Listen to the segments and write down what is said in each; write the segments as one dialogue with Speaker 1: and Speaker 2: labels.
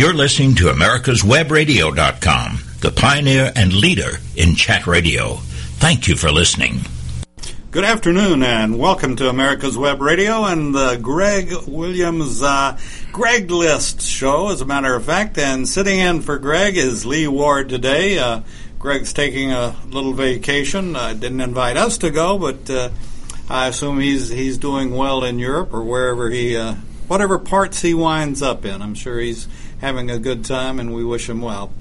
Speaker 1: You're listening to America'sWebRadio.com, the pioneer and leader in chat radio. Thank you for listening.
Speaker 2: Good afternoon and welcome to America's Web Radio and the Greg Williams uh, Greg List show, as a matter of fact. And sitting in for Greg is Lee Ward today. Uh, Greg's taking a little vacation. Uh, didn't invite us to go, but uh, I assume he's he's doing well in Europe or wherever he, uh, whatever parts he winds up in. I'm sure he's having a good time, and we wish him well.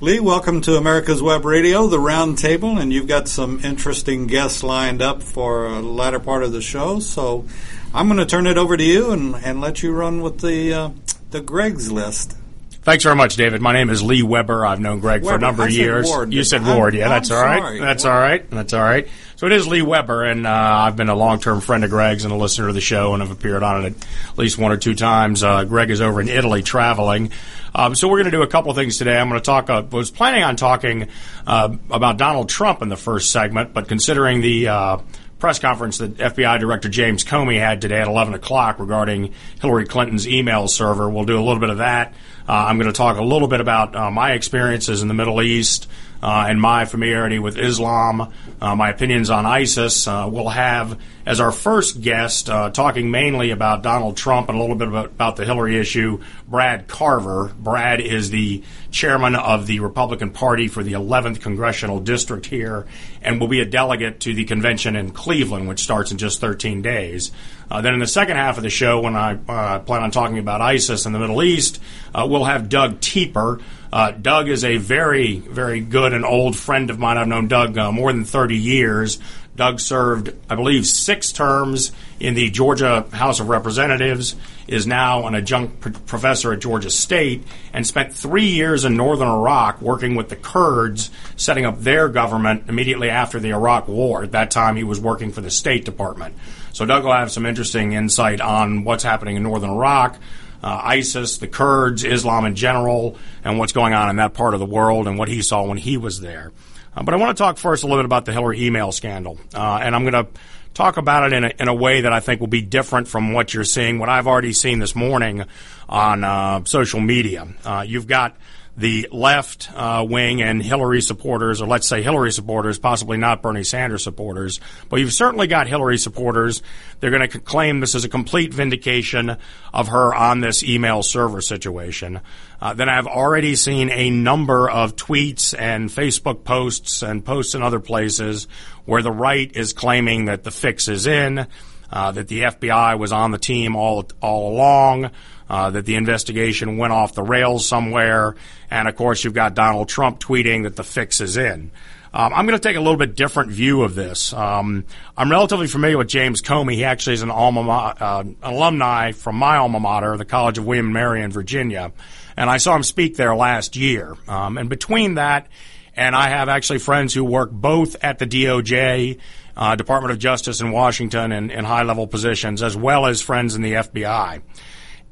Speaker 2: Lee, welcome to America's Web Radio, the round table, and you've got some interesting guests lined up for a latter part of the show. So I'm going to turn it over to you and, and let you run with the uh, the Greg's list.
Speaker 3: Thanks very much, David. My name is Lee Weber. I've known Greg
Speaker 2: Weber.
Speaker 3: for a number
Speaker 2: I
Speaker 3: of years.
Speaker 2: Ward,
Speaker 3: you said? Ward, yeah,
Speaker 2: I'm
Speaker 3: that's all right.
Speaker 2: sorry.
Speaker 3: That's
Speaker 2: What-
Speaker 3: all right. That's all right. So it is Lee Weber, and uh, I've been a long-term friend of Greg's and a listener to the show, and have appeared on it at least one or two times. Uh, Greg is over in Italy traveling. Um, so we're going to do a couple of things today. I'm going to talk. Uh, was planning on talking uh, about Donald Trump in the first segment, but considering the uh, press conference that FBI Director James Comey had today at 11 o'clock regarding Hillary Clinton's email server. We'll do a little bit of that. Uh, I'm going to talk a little bit about uh, my experiences in the Middle East uh, and my familiarity with Islam, uh, my opinions on ISIS. Uh, we'll have as our first guest uh, talking mainly about Donald Trump and a little bit about, about the Hillary issue, Brad Carver. Brad is the chairman of the Republican Party for the 11th congressional district here and will be a delegate to the convention in Cleveland, which starts in just 13 days. Uh, then in the second half of the show, when I uh, plan on talking about ISIS in the Middle East, uh, we'll have Doug Teper. Uh, Doug is a very, very good and old friend of mine. I've known Doug uh, more than 30 years. Doug served, I believe, six terms in the Georgia House of Representatives, is now an adjunct pr- professor at Georgia State, and spent three years in northern Iraq working with the Kurds, setting up their government immediately after the Iraq War. At that time, he was working for the State Department. So Doug will have some interesting insight on what's happening in northern Iraq. Uh, ISIS, the Kurds, Islam in general, and what's going on in that part of the world and what he saw when he was there. Uh, but I want to talk first a little bit about the Hillary email scandal. Uh, and I'm going to talk about it in a, in a way that I think will be different from what you're seeing, what I've already seen this morning on uh, social media. Uh, you've got the left uh, wing and Hillary supporters, or let's say Hillary supporters, possibly not Bernie Sanders supporters, but you've certainly got Hillary supporters. They're going to claim this is a complete vindication of her on this email server situation. Uh, then I've already seen a number of tweets and Facebook posts and posts in other places where the right is claiming that the fix is in, uh, that the FBI was on the team all all along, uh, that the investigation went off the rails somewhere, and of course you've got Donald Trump tweeting that the fix is in. Um, I'm going to take a little bit different view of this. Um, I'm relatively familiar with James Comey. He actually is an alma ma- uh, alumni from my alma mater, the College of William and Mary in Virginia, and I saw him speak there last year. Um, and between that and I have actually friends who work both at the DOJ, uh, Department of Justice in Washington, and in high level positions, as well as friends in the FBI.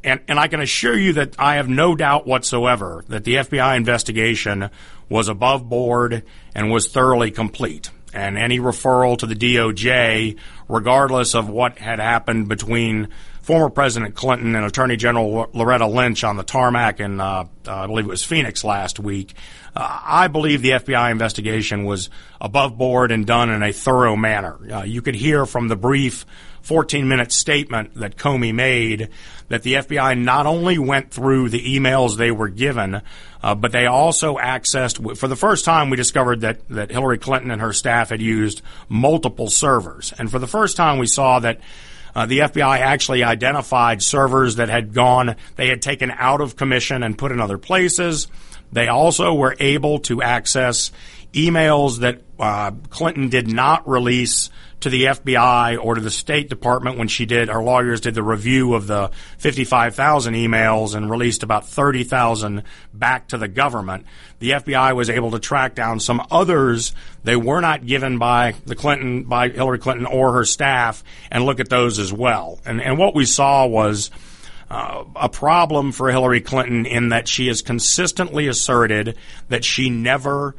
Speaker 3: And, and I can assure you that I have no doubt whatsoever that the FBI investigation was above board and was thoroughly complete. And any referral to the DOJ, regardless of what had happened between former President Clinton and Attorney General Loretta Lynch on the tarmac in, uh, uh, I believe it was Phoenix last week, uh, I believe the FBI investigation was above board and done in a thorough manner. Uh, you could hear from the brief 14 minute statement that Comey made that the FBI not only went through the emails they were given, uh, but they also accessed, for the first time, we discovered that, that Hillary Clinton and her staff had used multiple servers. And for the first time, we saw that uh, the FBI actually identified servers that had gone, they had taken out of commission and put in other places. They also were able to access emails that uh, Clinton did not release to the FBI or to the State Department when she did, our lawyers did the review of the 55,000 emails and released about 30,000 back to the government. The FBI was able to track down some others they were not given by the Clinton, by Hillary Clinton or her staff and look at those as well. And, and what we saw was, uh, a problem for Hillary Clinton in that she has consistently asserted that she never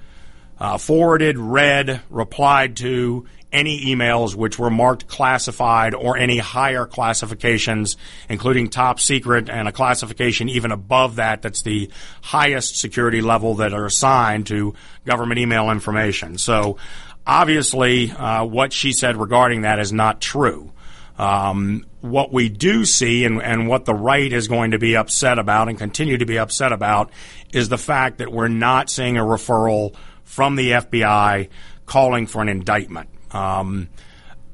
Speaker 3: uh, forwarded, read, replied to any emails which were marked classified or any higher classifications, including top secret and a classification even above that, that's the highest security level that are assigned to government email information. So obviously, uh, what she said regarding that is not true. Um, what we do see and, and what the right is going to be upset about and continue to be upset about is the fact that we're not seeing a referral from the FBI calling for an indictment. Um,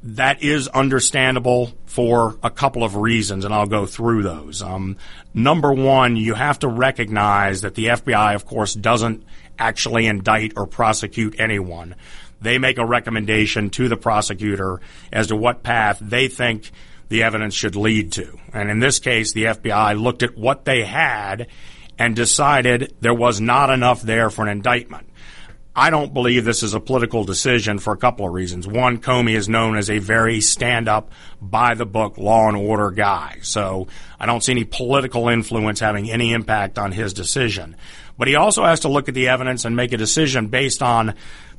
Speaker 3: that is understandable for a couple of reasons, and I'll go through those. Um, number one, you have to recognize that the FBI, of course, doesn't actually indict or prosecute anyone. They make a recommendation to the prosecutor as to what path they think the evidence should lead to. And in this case, the FBI looked at what they had and decided there was not enough there for an indictment. I don't believe this is a political decision for a couple of reasons. One, Comey is known as a very stand up, by the book, law and order guy. So I don't see any political influence having any impact on his decision. But he also has to look at the evidence and make a decision based on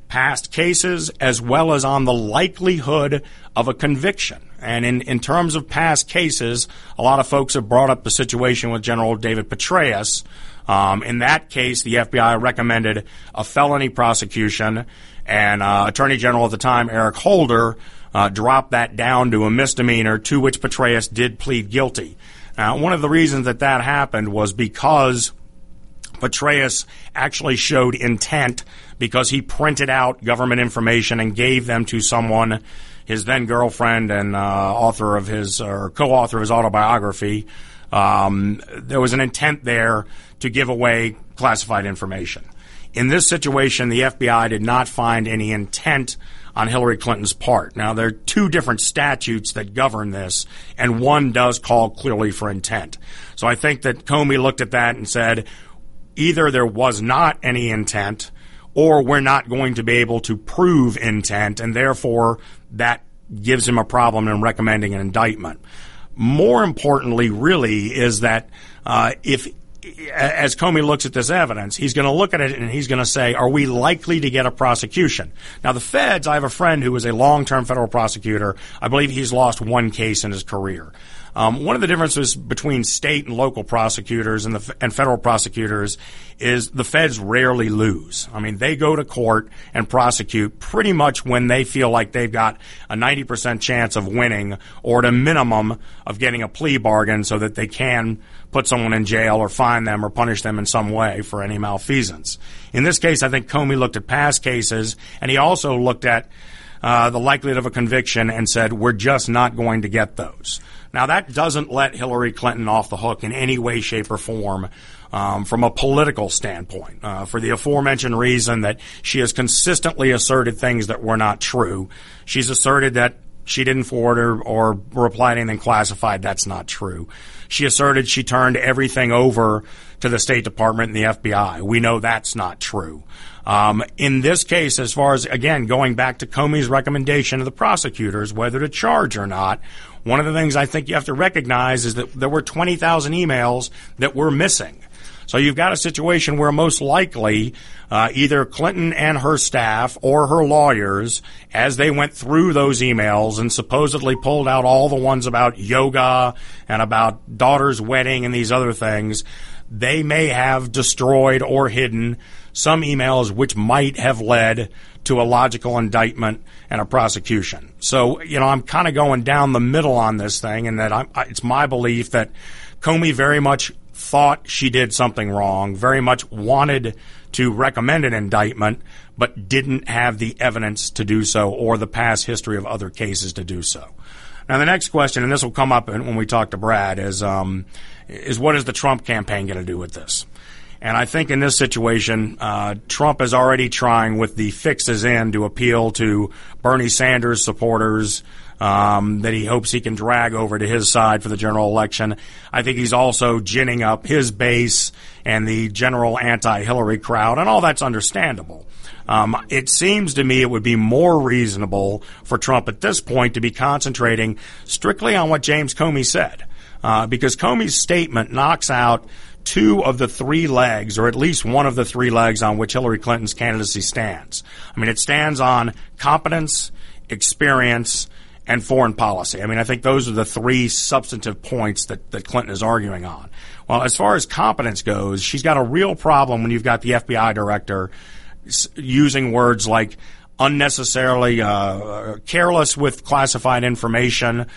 Speaker 3: past cases as well as on the likelihood of a conviction. And in, in terms of past cases, a lot of folks have brought up the situation with General David Petraeus. Um, in that case, the FBI recommended a felony prosecution, and uh, Attorney General at the time, Eric Holder, uh, dropped that down to a misdemeanor, to which Petraeus did plead guilty. Now, one of the reasons that that happened was because Petraeus actually showed intent because he printed out government information and gave them to someone, his then girlfriend and uh, author of his or co-author of his autobiography. Um, there was an intent there to give away classified information. In this situation, the FBI did not find any intent on Hillary Clinton's part. Now, there are two different statutes that govern this, and one does call clearly for intent. So I think that Comey looked at that and said, either there was not any intent or we're not going to be able to prove intent, and therefore that gives him a problem in recommending an indictment. More importantly, really, is that uh, if as Comey looks at this evidence, he's going to look at it and he's going to say, are we likely to get a prosecution? Now, the feds, I have a friend who is a long-term federal prosecutor. I believe he's lost one case in his career. Um, one of the differences between state and local prosecutors and, the, and federal prosecutors is the feds rarely lose. I mean, they go to court and prosecute pretty much when they feel like they've got a 90% chance of winning or at a minimum of getting a plea bargain so that they can put someone in jail or fine them or punish them in some way for any malfeasance. In this case, I think Comey looked at past cases and he also looked at uh, the likelihood of a conviction and said, we're just not going to get those. Now, that doesn't let Hillary Clinton off the hook in any way, shape, or form um, from a political standpoint, uh, for the aforementioned reason that she has consistently asserted things that were not true. She's asserted that she didn't forward or, or reply to anything classified. That's not true. She asserted she turned everything over to the State Department and the FBI. We know that's not true. Um, in this case, as far as, again, going back to Comey's recommendation to the prosecutors, whether to charge or not, one of the things I think you have to recognize is that there were 20,000 emails that were missing. So you've got a situation where most likely uh, either Clinton and her staff or her lawyers, as they went through those emails and supposedly pulled out all the ones about yoga and about daughter's wedding and these other things, they may have destroyed or hidden some emails which might have led to a logical indictment and a prosecution. So, you know, I'm kind of going down the middle on this thing, and that I'm, it's my belief that Comey very much thought she did something wrong, very much wanted to recommend an indictment, but didn't have the evidence to do so or the past history of other cases to do so. Now, the next question, and this will come up when we talk to Brad, is um, is what is the Trump campaign going to do with this? And I think in this situation, uh, Trump is already trying with the fixes in to appeal to Bernie Sanders supporters um, that he hopes he can drag over to his side for the general election. I think he's also ginning up his base and the general anti-Hillary crowd, and all that's understandable. Um, it seems to me it would be more reasonable for Trump at this point to be concentrating strictly on what James Comey said. Uh, because Comey's statement knocks out two of the three legs, or at least one of the three legs on which Hillary Clinton's candidacy stands. I mean, it stands on competence, experience, and foreign policy. I mean, I think those are the three substantive points that, that Clinton is arguing on. Well, as far as competence goes, she's got a real problem when you've got the FBI director using words like unnecessarily uh, careless with classified information,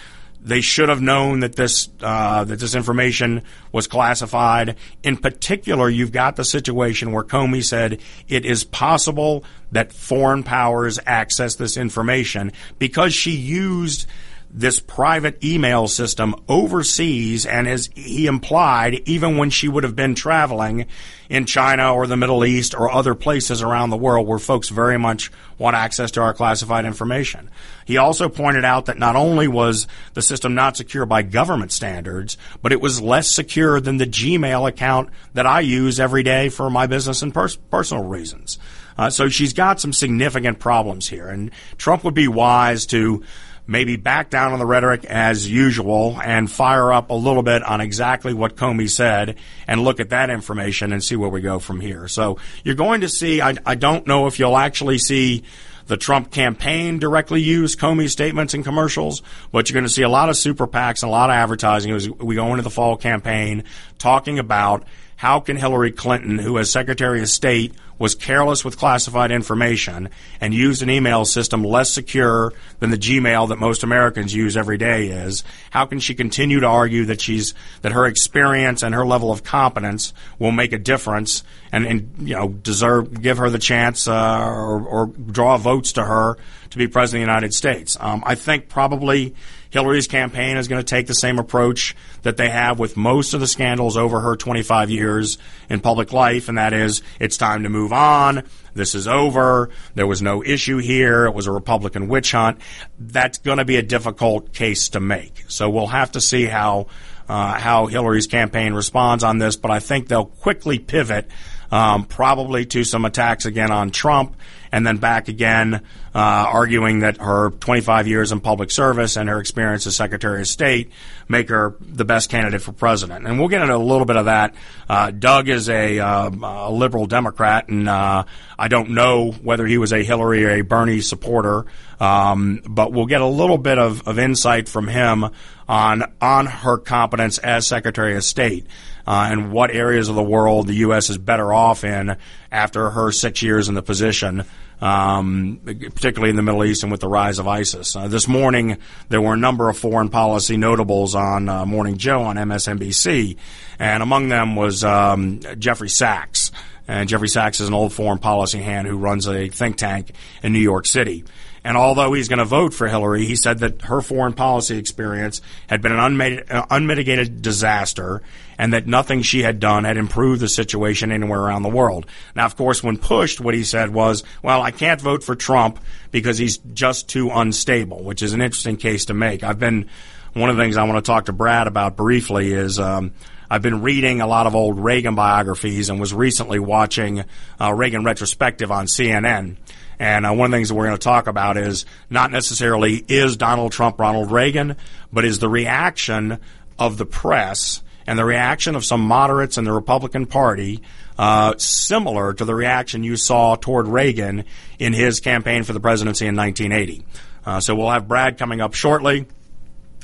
Speaker 3: they should have known that this uh, that this information was classified. In particular, you've got the situation where Comey said it is possible that foreign powers access this information because she used this private email system overseas and as he implied even when she would have been traveling in China or the Middle East or other places around the world where folks very much want access to our classified information. He also pointed out that not only was the system not secure by government standards, but it was less secure than the Gmail account that I use every day for my business and pers- personal reasons. Uh, so she's got some significant problems here and Trump would be wise to maybe back down on the rhetoric as usual and fire up a little bit on exactly what Comey said and look at that information and see where we go from here. So you're going to see, I, I don't know if you'll actually see the Trump campaign directly use Comey's statements and commercials, but you're going to see a lot of super PACs and a lot of advertising as we go into the fall campaign talking about how can Hillary Clinton, who as Secretary of State was careless with classified information and used an email system less secure than the Gmail that most Americans use every day is, how can she continue to argue that she's that her experience and her level of competence will make a difference and, and you know deserve give her the chance uh, or, or draw votes to her to be president of the United States? Um, I think probably Hillary's campaign is going to take the same approach that they have with most of the scandals over her 25 years in public life, and that is it's time to move on. This is over. There was no issue here. It was a Republican witch hunt. That's going to be a difficult case to make. So we'll have to see how uh, how Hillary's campaign responds on this, but I think they'll quickly pivot um, probably to some attacks again on Trump, and then back again, uh, arguing that her 25 years in public service and her experience as Secretary of State make her the best candidate for president. And we'll get into a little bit of that. Uh, Doug is a, uh, a, liberal Democrat, and uh, I don't know whether he was a Hillary or a Bernie supporter, um, but we'll get a little bit of, of insight from him on on her competence as Secretary of State uh, and what areas of the world the U.S. is better off in after her six years in the position, um, particularly in the Middle East and with the rise of ISIS. Uh, this morning, there were a number of foreign policy notables on uh, Morning Joe on MSNBC, and among them was um, Jeffrey Sachs. And Jeffrey Sachs is an old foreign policy hand who runs a think tank in New York City. And although he's going to vote for Hillary, he said that her foreign policy experience had been an unmitigated disaster and that nothing she had done had improved the situation anywhere around the world. Now, of course, when pushed, what he said was, well, I can't vote for Trump because he's just too unstable, which is an interesting case to make. I've been, one of the things I want to talk to Brad about briefly is, um, I've been reading a lot of old Reagan biographies and was recently watching uh, Reagan retrospective on CNN. And uh, one of the things that we're going to talk about is not necessarily is Donald Trump Ronald Reagan, but is the reaction of the press and the reaction of some moderates in the Republican Party uh, similar to the reaction you saw toward Reagan in his campaign for the presidency in 1980. Uh, so we'll have Brad coming up shortly,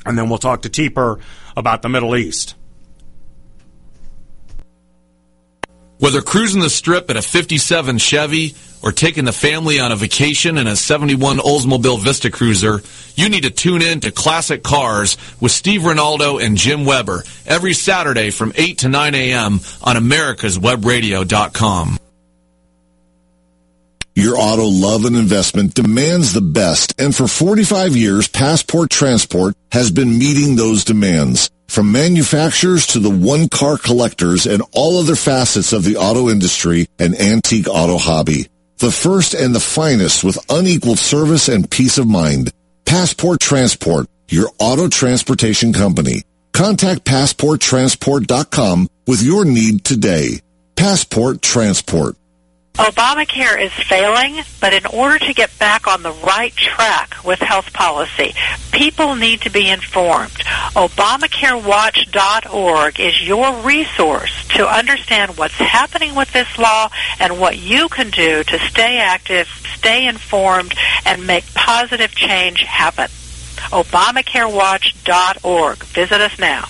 Speaker 3: and then we'll talk to Teper about the Middle East.
Speaker 4: Whether cruising the strip in a 57 Chevy or taking the family on a vacation in a 71 Oldsmobile Vista Cruiser, you need to tune in to Classic Cars with Steve Ronaldo and Jim Weber every Saturday from 8 to 9 a.m. on americaswebradio.com.
Speaker 5: Your auto love and investment demands the best, and for 45 years, Passport Transport has been meeting those demands. From manufacturers to the one-car collectors and all other facets of the auto industry and antique auto hobby. The first and the finest with unequaled service and peace of mind. Passport Transport, your auto transportation company. Contact PassportTransport.com with your need today. Passport Transport.
Speaker 6: Obamacare is failing, but in order to get back on the right track with health policy, people need to be informed. ObamacareWatch.org is your resource to understand what's happening with this law and what you can do to stay active, stay informed, and make positive change happen. ObamacareWatch.org. Visit us now.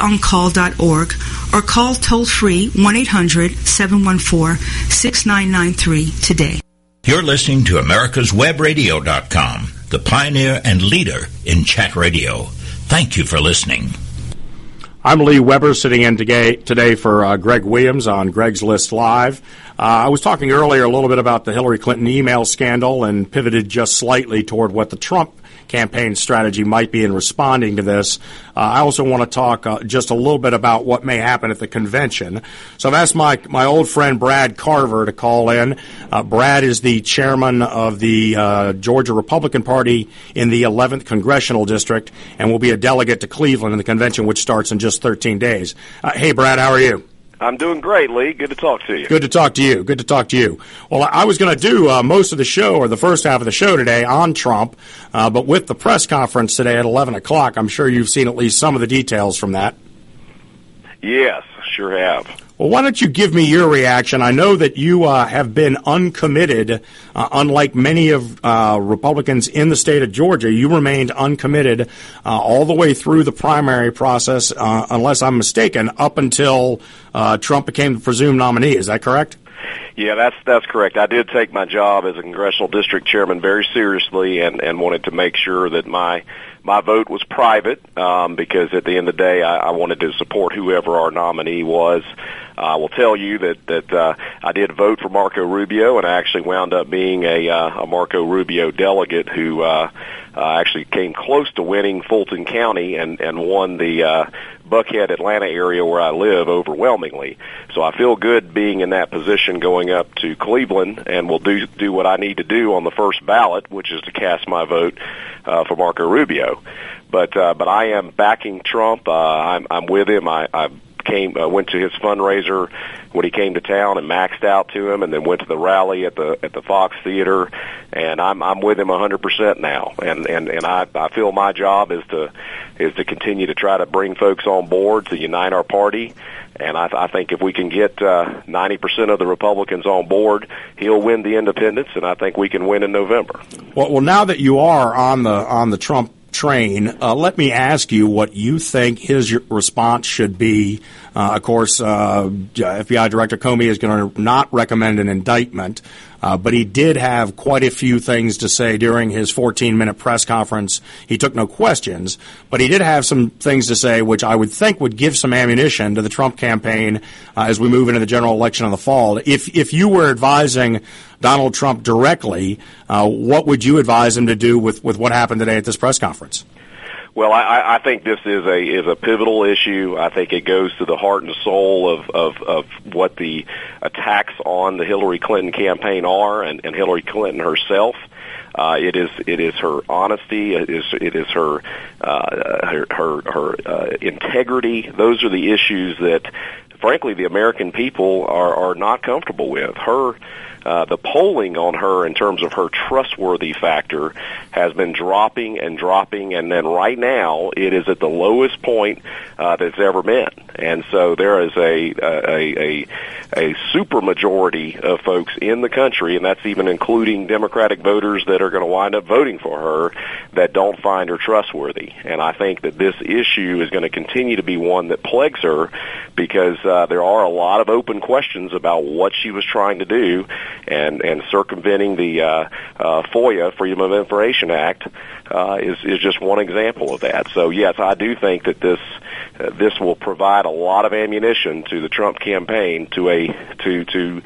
Speaker 7: libertyoncall.org or call toll free 1 800 714 6993 today.
Speaker 1: You're listening to America'sWebRadio.com, the pioneer and leader in chat radio. Thank you for listening.
Speaker 3: I'm Lee Weber, sitting in today, today for uh, Greg Williams on Greg's List Live. Uh, I was talking earlier a little bit about the Hillary Clinton email scandal and pivoted just slightly toward what the Trump campaign strategy might be in responding to this. Uh, I also want to talk uh, just a little bit about what may happen at the convention. So I've asked my, my old friend Brad Carver to call in. Uh, Brad is the chairman of the uh, Georgia Republican Party in the 11th Congressional District and will be a delegate to Cleveland in the convention, which starts in just 13 days. Uh, hey, Brad, how are you?
Speaker 8: I'm doing great, Lee. Good to talk to you.
Speaker 3: Good to talk to you. Good to talk to you. Well, I was going to do uh, most of the show or the first half of the show today on Trump, uh, but with the press conference today at 11 o'clock, I'm sure you've seen at least some of the details from that.
Speaker 8: Yes, sure have.
Speaker 3: Well, why don't you give me your reaction? I know that you uh, have been uncommitted, uh, unlike many of uh, Republicans in the state of Georgia. You remained uncommitted uh, all the way through the primary process, uh, unless I'm mistaken, up until uh, Trump became the presumed nominee. Is that correct?
Speaker 8: Yeah, that's that's correct. I did take my job as a congressional district chairman very seriously, and and wanted to make sure that my my vote was private um, because at the end of the day, I, I wanted to support whoever our nominee was. I will tell you that that uh, I did vote for Marco Rubio, and I actually wound up being a, uh, a Marco Rubio delegate who uh, uh, actually came close to winning Fulton County and and won the uh, Buckhead, Atlanta area where I live overwhelmingly. So I feel good being in that position going up to Cleveland, and will do do what I need to do on the first ballot, which is to cast my vote uh, for Marco Rubio. But uh, but I am backing Trump. Uh, I'm I'm with him. I. I came uh, went to his fundraiser when he came to town and maxed out to him and then went to the rally at the at the Fox Theater. And I'm I'm with him 100% now. And and and I I feel my job is to is to continue to try to bring folks on board to unite our party. And I, I think if we can get uh, 90% of the Republicans on board, he'll win the independents, and I think we can win in November.
Speaker 3: Well, well, now that you are on the on the Trump train, uh, let me ask you what you think his response should be. Uh, of course, uh, FBI Director Comey is going to not recommend an indictment, uh, but he did have quite a few things to say during his 14 minute press conference. He took no questions, but he did have some things to say, which I would think would give some ammunition to the Trump campaign uh, as we move into the general election in the fall. If, if you were advising Donald Trump directly, uh, what would you advise him to do with, with what happened today at this press conference?
Speaker 8: Well, I, I think this is a is a pivotal issue. I think it goes to the heart and soul of of, of what the attacks on the Hillary Clinton campaign are, and, and Hillary Clinton herself. Uh, it is it is her honesty. It is it is her uh, her her, her uh, integrity. Those are the issues that frankly, the American people are are not comfortable with her. Uh, the polling on her in terms of her trustworthy factor has been dropping and dropping, and then right now it is at the lowest point uh, that it's ever been. And so there is a a a, a super majority of folks in the country, and that's even including Democratic voters that are going to wind up voting for her that don't find her trustworthy. And I think that this issue is going to continue to be one that plagues her because uh, there are a lot of open questions about what she was trying to do and and circumventing the uh, uh, FOIA Freedom of Information Act uh, is is just one example of that. So yes, I do think that this uh, this will provide a lot of ammunition to the Trump campaign to a to to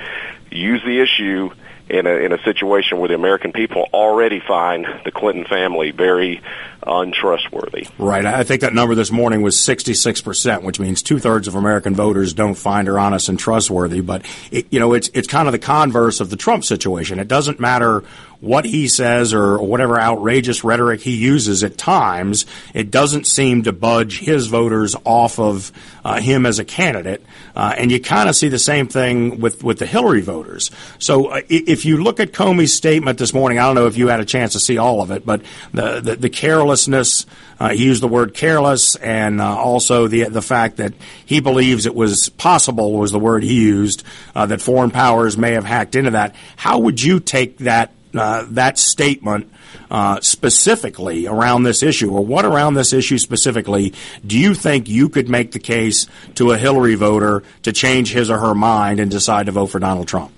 Speaker 8: use the issue in a in a situation where the American people already find the Clinton family very untrustworthy.
Speaker 3: Right. I think that number this morning was 66%, which means two thirds of American voters don't find her honest and trustworthy. But, it, you know, it's, it's kind of the converse of the Trump situation. It doesn't matter what he says or whatever outrageous rhetoric he uses at times, it doesn't seem to budge his voters off of uh, him as a candidate. Uh, and you kind of see the same thing with, with the Hillary voters. So uh, if you look at Comey's statement this morning, I don't know if you had a chance to see all of it, but the, the, the carelessness, uh, he used the word careless and uh, also the, the fact that he believes it was possible was the word he used, uh, that foreign powers may have hacked into that. How would you take that uh, that statement uh, specifically around this issue, or what around this issue specifically do you think you could make the case to a Hillary voter to change his or her mind and decide to vote for Donald Trump?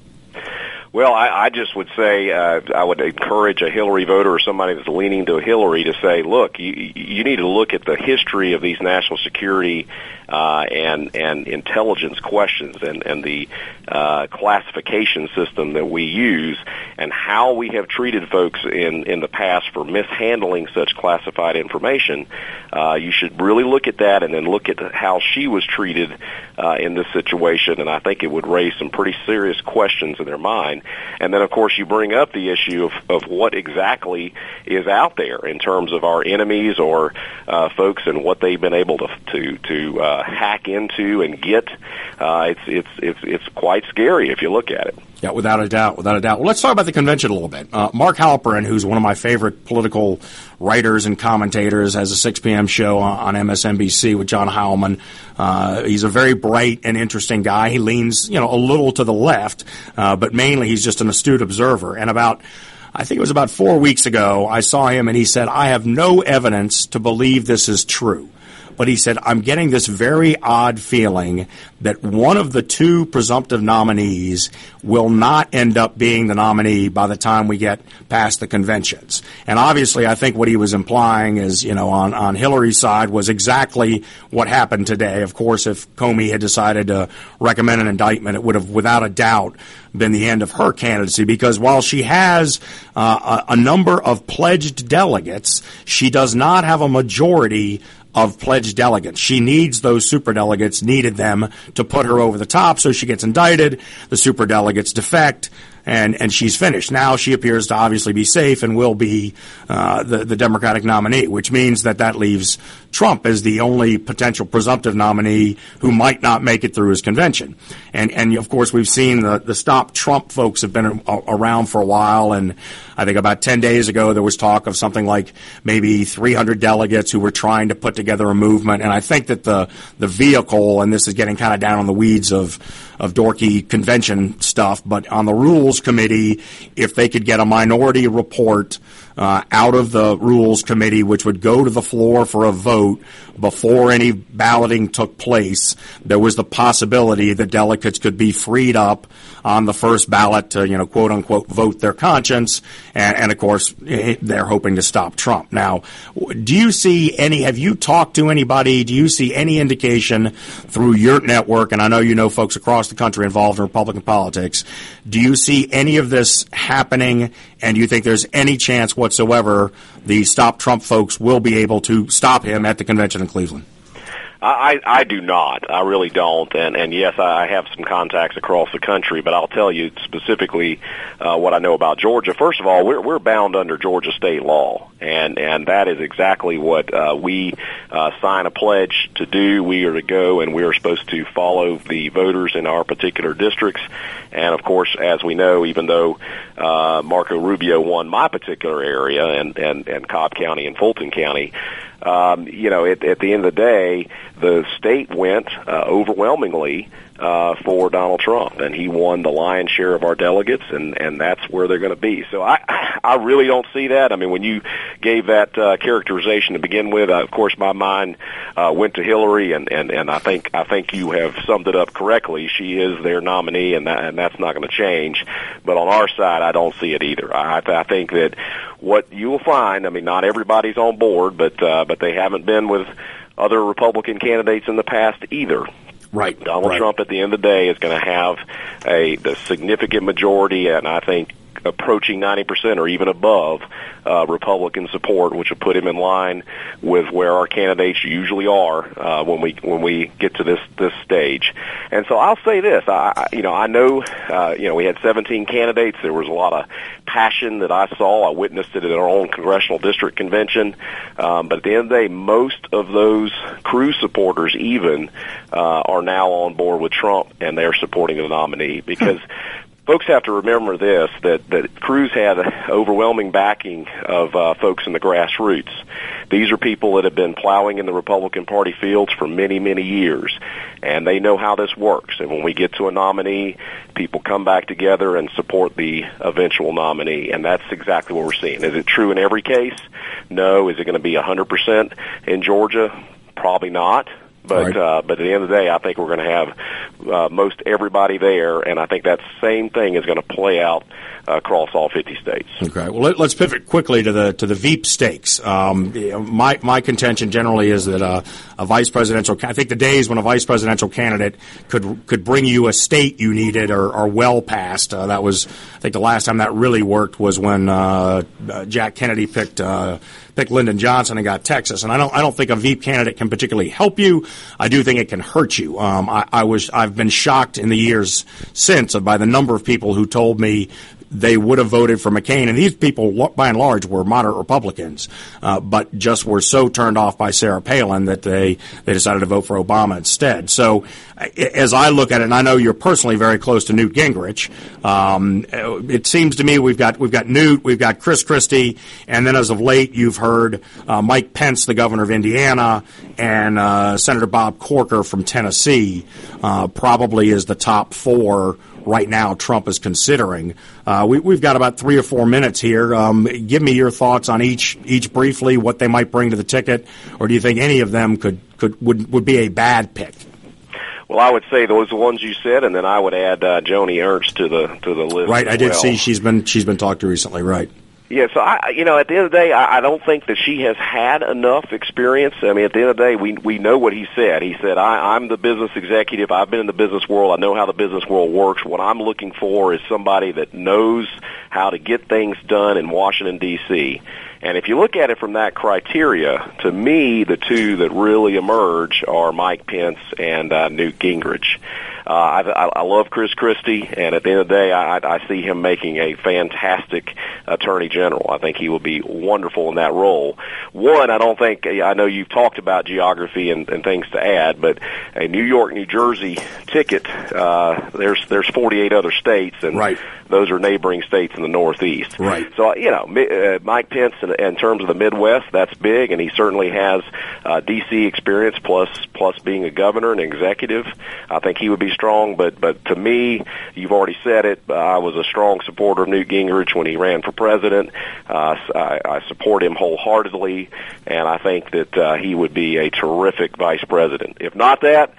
Speaker 8: Well, I, I just would say uh, I would encourage a Hillary voter or somebody that's leaning to Hillary to say, look, you, you need to look at the history of these national security uh, and and intelligence questions and and the uh, classification system that we use and how we have treated folks in in the past for mishandling such classified information. Uh, you should really look at that and then look at how she was treated uh, in this situation, and I think it would raise some pretty serious questions in their mind. And then, of course, you bring up the issue of, of what exactly is out there in terms of our enemies or uh, folks and what they've been able to to to uh, hack into and get. Uh, it's it's it's it's quite scary if you look at it.
Speaker 3: Yeah, without a doubt, without a doubt. Well, let's talk about the convention a little bit. Uh, Mark Halperin, who's one of my favorite political writers and commentators, has a 6 p.m. show on, MSNBC with John Heilemann. Uh, he's a very bright and interesting guy. He leans, you know, a little to the left, uh, but mainly he's just an astute observer. And about I think it was about four weeks ago, I saw him and he said, I have no evidence to believe this is true but he said, I'm getting this very odd feeling that one of the two presumptive nominees will not end up being the nominee by the time we get past the conventions. And obviously, I think what he was implying is, you know, on, on Hillary's side was exactly what happened today. Of course, if Comey had decided to recommend an indictment, it would have, without a doubt, been the end of her candidacy because while she has uh, a, a number of pledged delegates, she does not have a majority of pledged delegates. She needs those superdelegates, needed them to put her over the top, so she gets indicted. The superdelegates defect and and she's finished. Now she appears to obviously be safe and will be uh, the the Democratic nominee, which means that that leaves Trump as the only potential presumptive nominee who might not make it through his convention. And and of course we've seen the the Stop Trump folks have been around for a while, and I think about ten days ago there was talk of something like maybe 300 delegates who were trying to put together a movement. And I think that the the vehicle, and this is getting kind of down on the weeds of of dorky convention stuff, but on the rules committee, if they could get a minority report uh, out of the rules committee, which would go to the floor for a vote before any balloting took place, there was the possibility that delegates could be freed up on the first ballot to, you know, quote unquote, vote their conscience. And, and of course, they're hoping to stop Trump. Now, do you see any, have you talked to anybody? Do you see any indication through your network? And I know you know folks across the country involved in Republican politics. Do you see any of this happening? And you think there's any chance whatsoever the Stop Trump folks will be able to stop him at the convention in Cleveland?
Speaker 8: I, I do not. I really don't. And, and yes, I have some contacts across the country, but I'll tell you specifically uh, what I know about Georgia. First of all, we're, we're bound under Georgia state law. And and that is exactly what uh, we uh, sign a pledge to do. We are to go, and we are supposed to follow the voters in our particular districts. And of course, as we know, even though uh, Marco Rubio won my particular area and and and Cobb County and Fulton County, um, you know, at, at the end of the day, the state went uh, overwhelmingly uh, for Donald Trump, and he won the lion's share of our delegates, and and that's where they're going to be. So I I really don't see that. I mean, when you gave that uh, characterization to begin with, uh, of course my mind uh, went to Hillary, and and and I think I think you have summed it up correctly. She is their nominee, and that and that's not going to change. But on our side, I don't see it either. I I think that what you will find, I mean, not everybody's on board, but uh, but they haven't been with other Republican candidates in the past either.
Speaker 3: Right.
Speaker 8: Donald
Speaker 3: right.
Speaker 8: Trump at the end of the day is going to have a the significant majority, and I think approaching 90% or even above uh, Republican support, which would put him in line with where our candidates usually are uh, when we when we get to this this stage. And so I'll say this, I you know I know uh, you know we had 17 candidates. There was a lot of passion that I saw. I witnessed it at our own congressional district convention. Um, but at the end of the day, most of those Cruz supporters even uh, are now on board with Trump and they're supporting the nominee because folks have to remember this that that Cruz had overwhelming backing of uh, folks in the grassroots. These are people that have been plowing in the Republican Party fields for many many years, and they know how this works. And when we get to a nominee, people come back together and support the eventual nominee, and that's exactly what we're seeing. Is it true in every case? No. Is it going to be 100% in Georgia? Probably not. But
Speaker 3: Right.
Speaker 8: uh, but at the end of the day, I think we're going to have uh, most everybody there, and I think that same thing is going to play out across all 50 states.
Speaker 3: Okay. Well, let, us pivot quickly to the to the Veep stakes. Um, my my contention generally is that uh, a vice presidential. I think the days when a vice presidential candidate could could bring you a state you needed are, are well past. Uh, that was I think the last time that really worked was when uh, Jack Kennedy picked. Uh, picked Lyndon Johnson and got Texas, and I don't. I don't think a Veep candidate can particularly help you. I do think it can hurt you. Um, I, I was. I've been shocked in the years since by the number of people who told me they would have voted for McCain. And these people, by and large, were moderate Republicans, uh, but just were so turned off by Sarah Palin that they, they decided to vote for Obama instead. So, as I look at it, and I know you're personally very close to Newt Gingrich, um, it seems to me we've got we've got Newt, we've got Chris Christie, and then as of late, you've heard uh, Mike Pence, the governor of Indiana, and uh, Senator Bob Corker from Tennessee, uh, probably is the top four right now Trump is considering. Uh, we, we've got about three or four minutes here. Um, give me your thoughts on each each briefly, what they might bring to the ticket, or do you think any of them could, could would would be a bad pick?
Speaker 8: Well, I would say those ones you said, and then I would add uh, Joni Ernst to the to the list.
Speaker 3: Right, I did
Speaker 8: well.
Speaker 3: see she's been she's been talked to recently. Right.
Speaker 8: Yeah, so I, you know, at the end of the day, I, I don't think that she has had enough experience. I mean, at the end of the day, we we know what he said. He said, I, "I'm the business executive. I've been in the business world. I know how the business world works. What I'm looking for is somebody that knows how to get things done in Washington D.C." And if you look at it from that criteria, to me, the two that really emerge are Mike Pence and uh, Newt Gingrich. Uh, I, I, I love Chris Christie, and at the end of the day, I, I see him making a fantastic attorney general. I think he will be wonderful in that role. One, I don't think I know you've talked about geography and, and things to add, but a New York, New Jersey ticket. Uh, there's there's 48 other states, and
Speaker 3: Right.
Speaker 8: those are neighboring states in the Northeast.
Speaker 3: Right.
Speaker 8: So you know, uh, Mike Pence, in, in terms of the Midwest, that's big, and he certainly has uh, D.C. experience plus plus being a governor and executive. I think he would be strong. But but to me, you've already said it. I was a strong supporter of Newt Gingrich when he ran for president. Uh, I, I support him wholeheartedly, and I think that uh, he would be a terrific vice president. If not that.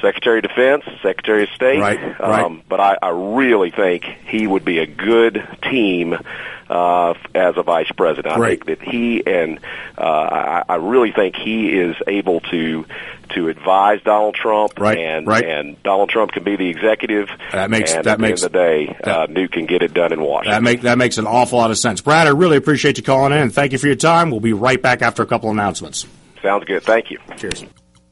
Speaker 8: Secretary of Defense, Secretary of State,
Speaker 3: Right, right.
Speaker 8: Um, but I, I really think he would be a good team uh, as a vice president. I
Speaker 3: Right.
Speaker 8: think that he and uh, I, I really think he is able to to advise Donald Trump,
Speaker 3: Right,
Speaker 8: and
Speaker 3: right.
Speaker 8: and Donald Trump can be the executive.
Speaker 3: That makes-
Speaker 8: and
Speaker 3: that
Speaker 8: at the
Speaker 3: makes-
Speaker 8: end of the day, uh, Newt can get it done in Washington.
Speaker 3: That make that makes an awful lot of sense. Brad, I really appreciate you calling in. Thank you for your time. We'll be right back after a couple announcements.
Speaker 8: Sounds good. Thank you.
Speaker 3: Cheers.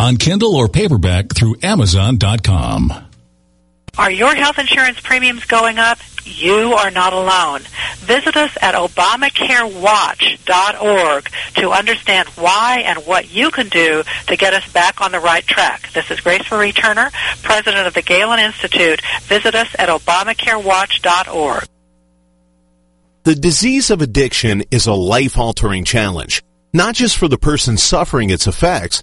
Speaker 9: on Kindle or paperback through Amazon.com.
Speaker 6: Are your health insurance premiums going up? You are not alone. Visit us at ObamacareWatch.org to understand why and what you can do to get us back on the right track. This is Grace Marie Turner, President of the Galen Institute. Visit us at ObamacareWatch.org.
Speaker 10: The disease of addiction is a life-altering challenge, not just for the person suffering its effects,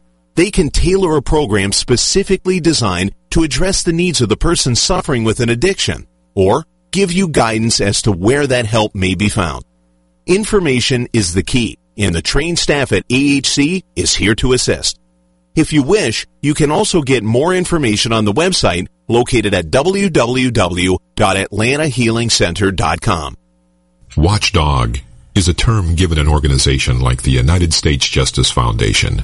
Speaker 10: They can tailor a program specifically designed to address the needs of the person suffering with an addiction or give you guidance as to where that help may be found. Information is the key, and the trained staff at AHC is here to assist. If you wish, you can also get more information on the website located at www.atlantahealingcenter.com.
Speaker 11: Watchdog is a term given an organization like the United States Justice Foundation,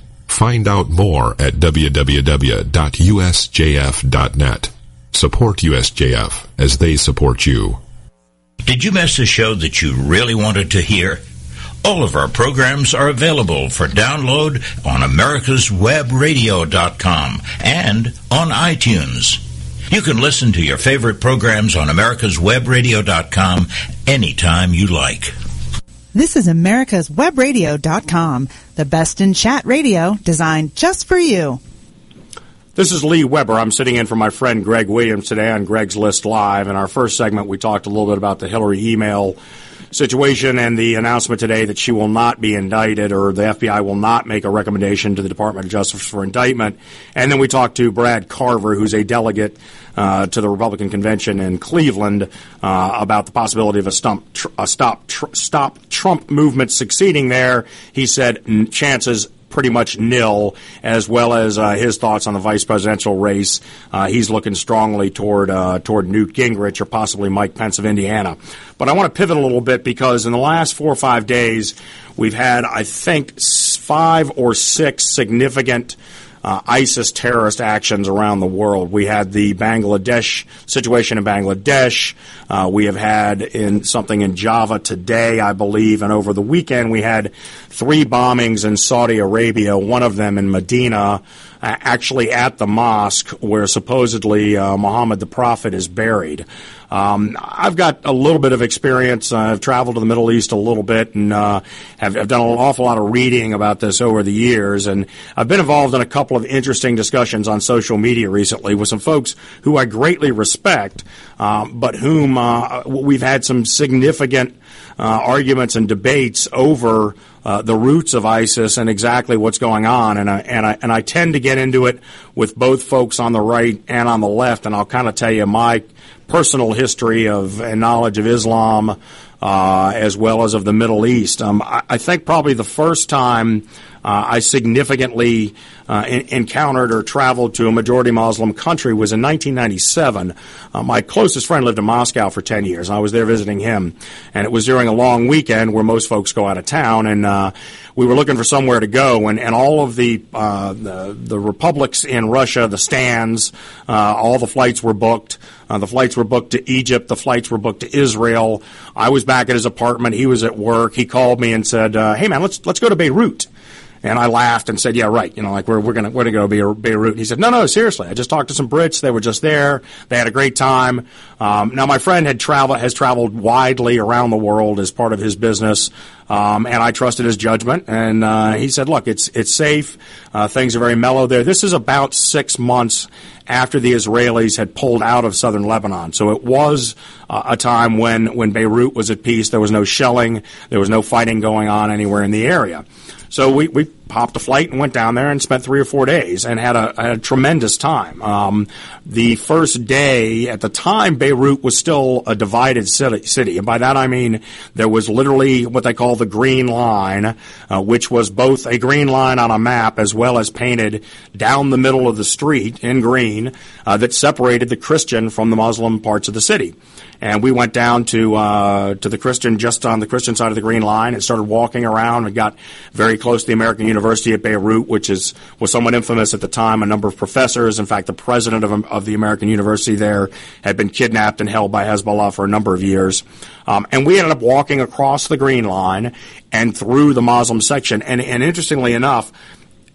Speaker 11: Find out more at www.usjf.net. Support USJF as they support you.
Speaker 1: Did you miss a show that you really wanted to hear? All of our programs are available for download on americaswebradio.com and on iTunes. You can listen to your favorite programs on americaswebradio.com anytime you like.
Speaker 12: This is americaswebradio.com, the best in chat radio designed just for you.
Speaker 3: This is Lee Weber. I'm sitting in for my friend Greg Williams today on Greg's List Live. In our first segment, we talked a little bit about the Hillary email situation and the announcement today that she will not be indicted or the FBI will not make a recommendation to the Department of Justice for indictment. And then we talked to Brad Carver, who's a delegate uh, to the Republican convention in Cleveland, uh, about the possibility of a, stump, tr- a stop tr- stop Trump movement succeeding there. He said chances pretty much nil, as well as uh, his thoughts on the vice presidential race. Uh, he's looking strongly toward uh, toward Newt Gingrich or possibly Mike Pence of Indiana. But I want to pivot a little bit because in the last four or five days, we've had I think five or six significant uh, ISIS terrorist actions around the world. We had the Bangladesh situation in Bangladesh. Uh, we have had in something in Java today, I believe, and over the weekend we had three bombings in Saudi Arabia. One of them in Medina, uh, actually at the mosque where supposedly uh, Muhammad the Prophet is buried. Um, I've got a little bit of experience. I've traveled to the Middle East a little bit and uh, have, have, done an awful lot of reading about this over the years. And I've been involved in a couple of interesting discussions on social media recently with some folks who I greatly respect, um, but whom uh, we've had some significant uh, arguments and debates over. Uh, the roots of ISIS and exactly what's going on, and I, and I and I tend to get into it with both folks on the right and on the left, and I'll kind of tell you my personal history of and knowledge of Islam, uh, as well as of the Middle East. Um, I, I, think probably the first time uh, I significantly uh, in- encountered or traveled to a majority Muslim country was in 1997. Uh, my closest friend lived in Moscow for 10 years. I was there visiting him, and it was during a long weekend where most folks go out of town, and uh, we were looking for somewhere to go, and, and all of the, uh, the, the republics in Russia, the stands, uh, all the flights were booked. Uh, the flights were booked to Egypt. The flights were booked to Israel. I was back at his apartment. He was at work. He called me and said, uh, "Hey man, let's let's go to Beirut." And I laughed and said, "Yeah, right. You know, like we're we're gonna we're gonna go to Beirut." He said, "No, no, seriously. I just talked to some Brits. They were just there. They had a great time." Um, now, my friend had traveled has traveled widely around the world as part of his business, um, and I trusted his judgment. And uh, he said, "Look, it's it's safe. Uh, things are very mellow there. This is about six months after the Israelis had pulled out of southern Lebanon. So it was uh, a time when, when Beirut was at peace. There was no shelling. There was no fighting going on anywhere in the area. So we, we popped a flight and went down there and spent three or four days and had a, had a tremendous time. Um, the first day, at the time, Beirut was still a divided city, city. And by that I mean there was literally what they call the Green Line, uh, which was both a green line on a map as well as painted down the middle of the street in green uh, that separated the Christian from the Muslim parts of the city and we went down to uh, to the Christian just on the Christian side of the Green Line and started walking around and got very close to the American University at Beirut, which is was somewhat infamous at the time. A number of professors, in fact, the president of, of the American University there, had been kidnapped and held by Hezbollah for a number of years. Um, and we ended up walking across the Green Line and through the Muslim section. And, and interestingly enough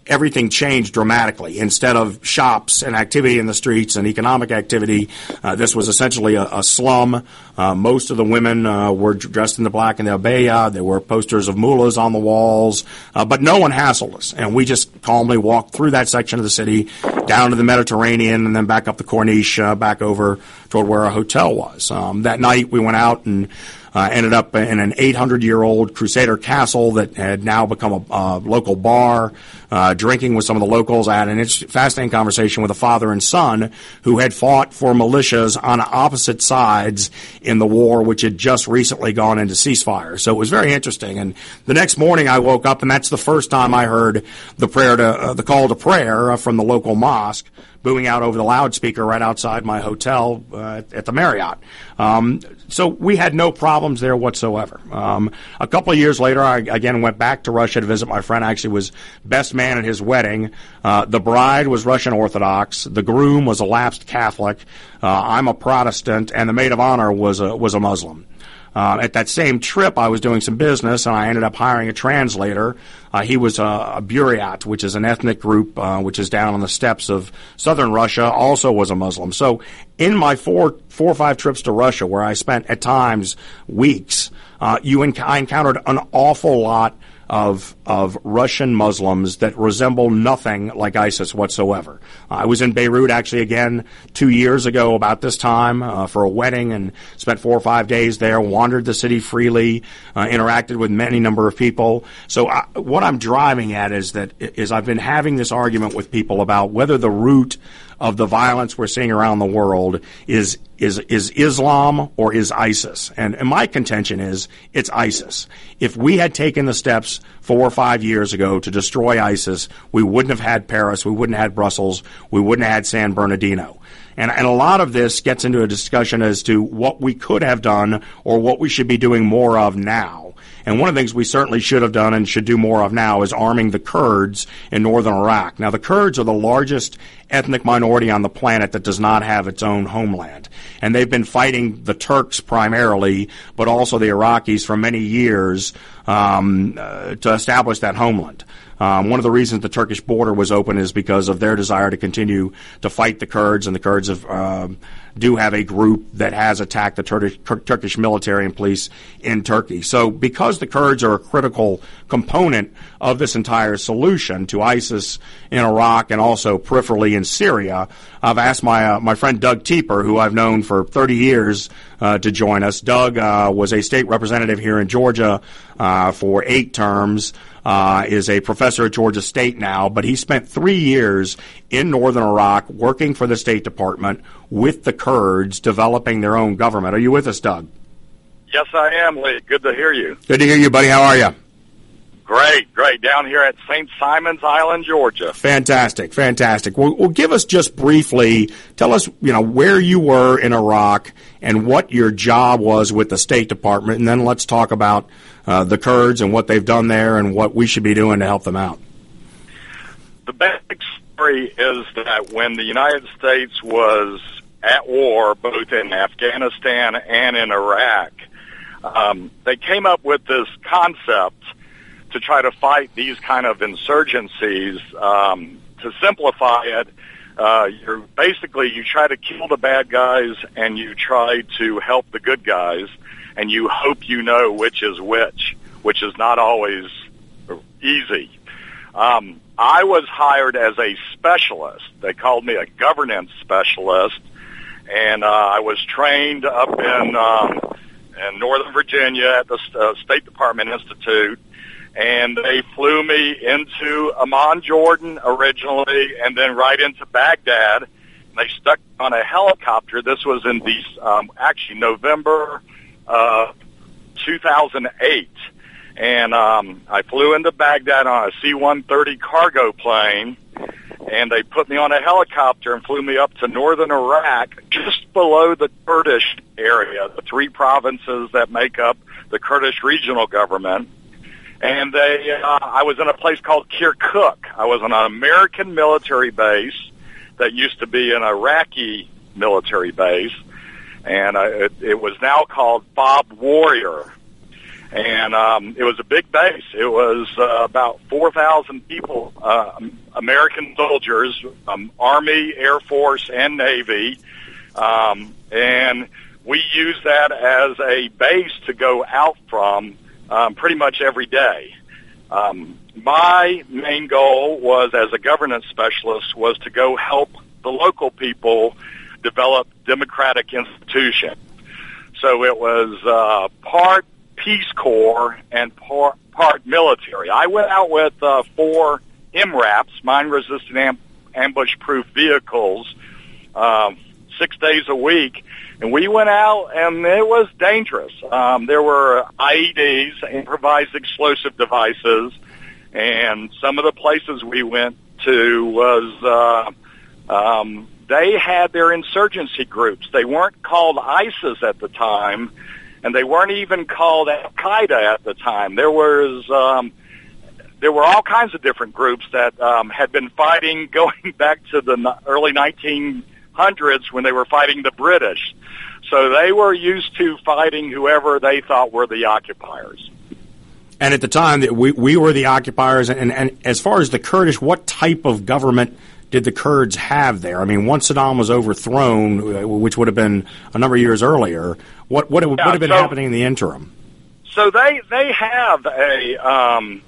Speaker 3: everything changed dramatically. Instead of shops and activity in the streets and economic activity, uh, this was essentially a, a slum. Uh, most of the women uh, were dressed in the black and the abaya. There were posters of mullahs on the walls, uh, but no one hassled us. And we just calmly walked through that section of the city, down to the Mediterranean, and then back up the Corniche, uh, back over toward where our hotel was. Um, that night, we went out and uh, ended up in an 800 year old Crusader castle that had now become a, a local bar, uh, drinking with some of the locals. I had an fascinating conversation with a father and son who had fought for militias on opposite sides in the war, which had just recently gone into ceasefire. So it was very interesting. And the next morning I woke up, and that's the first time I heard the prayer to, uh, the call to prayer from the local mosque booming out over the loudspeaker right outside my hotel uh, at the Marriott. Um, so we had no problems there whatsoever. Um, a couple of years later, I again went back to Russia to visit my friend. I actually was best man at his wedding. Uh, the bride was Russian Orthodox. The groom was a lapsed Catholic. Uh, I'm a Protestant, and the maid of honor was a was a Muslim. Uh, at that same trip, I was doing some business, and I ended up hiring a translator. Uh, he was a, a Buryat, which is an ethnic group uh, which is down on the steppes of southern Russia, also was a Muslim. So, in my four, four or five trips to Russia, where I spent at times weeks, uh, you enc- I encountered an awful lot of of Russian Muslims that resemble nothing like ISIS whatsoever. I was in Beirut actually again two years ago about this time uh, for a wedding and spent four or five days there. Wandered the city freely, uh, interacted with many number of people. So I, what I'm driving at is that is I've been having this argument with people about whether the root of the violence we're seeing around the world is is is Islam or is ISIS? And, and my contention is it's ISIS. If we had taken the steps four or five years ago to destroy ISIS, we wouldn't have had Paris, we wouldn't have had Brussels, we wouldn't have had San Bernardino. And, and a lot of this gets into a discussion as to what we could have done or what we should be doing more of now. And one of the things we certainly should have done and should do more of now is arming the Kurds in northern Iraq. Now, the Kurds are the largest ethnic minority on the planet that does not have its own homeland. And they've been fighting the Turks primarily, but also the Iraqis for many years um, uh, to establish that homeland. Um, one of the reasons the Turkish border was open is because of their desire to continue to fight the Kurds, and the Kurds have, uh, do have a group that has attacked the Turkish, Turkish military and police in Turkey. So, because the Kurds are a critical component of this entire solution to ISIS in Iraq and also peripherally in Syria, I've asked my uh, my friend Doug Teper, who I've known for 30 years, uh, to join us. Doug uh, was a state representative here in Georgia uh, for eight terms uh, is a professor at Georgia State now, but he spent three years in northern Iraq working for the State Department with the Kurds, developing their own government. Are you with us, Doug?
Speaker 13: Yes, I am, Lee. Good to hear you.
Speaker 3: Good to hear you, buddy. How are you?
Speaker 13: Great, great. Down here at St. Simons Island, Georgia.
Speaker 3: Fantastic, fantastic. Well, well, give us just briefly, tell us, you know, where you were in Iraq and what your job was with the State Department, and then let's talk about uh, the Kurds and what they've done there and what we should be doing to help them out.
Speaker 13: The basic story is that when the United States was at war, both in Afghanistan and in Iraq, um, they came up with this concept to try to fight these kind of insurgencies. Um, to simplify it, uh, you're basically you try to kill the bad guys and you try to help the good guys, and you hope you know which is which, which is not always easy. Um, I was hired as a specialist. They called me a governance specialist, and uh, I was trained up in um, in Northern Virginia at the uh, State Department Institute and they flew me into Amman, Jordan originally, and then right into Baghdad. And they stuck on a helicopter. This was in the um, actually November uh, 2008, and um, I flew into Baghdad on a C-130 cargo plane. And they put me on a helicopter and flew me up to northern Iraq, just below the Kurdish area, the three provinces that make up the Kurdish regional government and they uh, I was in a place called Kirkuk. I was on an American military base that used to be an Iraqi military base, and uh, it, it was now called FOB Warrior. And um, it was a big base. It was uh, about 4,000 people, uh, American soldiers, um, Army, Air Force, and Navy. Um, and we used that as a base to go out from um, pretty much every day. Um, my main goal was, as a governance specialist, was to go help the local people develop democratic institutions. So it was uh, part Peace Corps and part, part military. I went out with uh, four MRAPs, mine-resistant am- ambush-proof vehicles, um, six days a week, and we went out, and it was dangerous. Um, there were IEDs, improvised explosive devices, and some of the places we went to was uh, um, they had their insurgency groups. They weren't called ISIS at the time, and they weren't even called Al Qaeda at the time. There was um, there were all kinds of different groups that um, had been fighting going back to the early 1900s when they were fighting the British. So they were used to fighting whoever they thought were the occupiers.
Speaker 3: And at the time, we, we were the occupiers. And, and as far as the Kurdish, what type of government did the Kurds have there? I mean, once Saddam was overthrown, uh, which would have been a number of years earlier, what what, would have been so, happening in the interim?
Speaker 13: So they they have a um,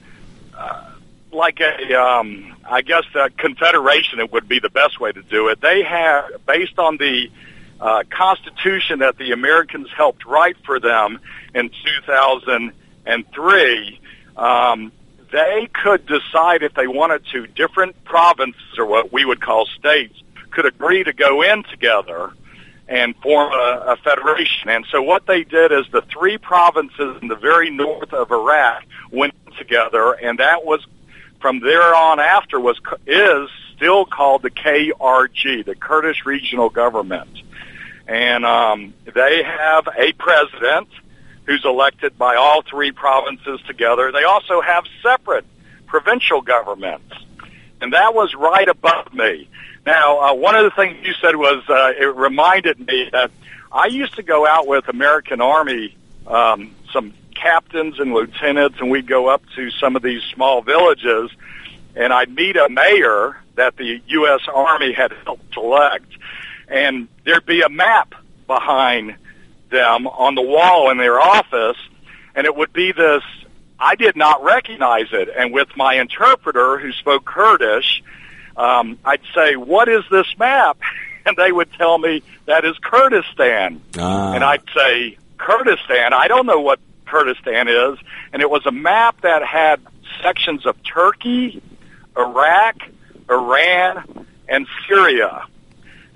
Speaker 13: uh, like a um, I guess a confederation. It would be the best way to do it. They have based on the uh, Constitution that the Americans helped write for them in 2003, um, they could decide if they wanted to. Different provinces, or what we would call states, could agree to go in together and form a, a federation. And so what they did is the three provinces in the very north of Iraq went together, and that was from there on after was is still called the KRG, the Kurdish Regional Government and um, they have a president who's elected by all three provinces together. They also have separate provincial governments, and that was right above me. Now, uh, one of the things you said was uh, it reminded me that I used to go out with American Army, um, some captains and lieutenants, and we'd go up to some of these small villages, and I'd meet a mayor that the U.S. Army had helped elect, and there'd be a map behind them on the wall in their office, and it would be this. I did not recognize it, and with my interpreter who spoke Kurdish, um, I'd say, "What is this map?" And they would tell me that is Kurdistan, ah. and I'd say, "Kurdistan? I don't know what Kurdistan is." And it was a map that had sections of Turkey, Iraq, Iran, and Syria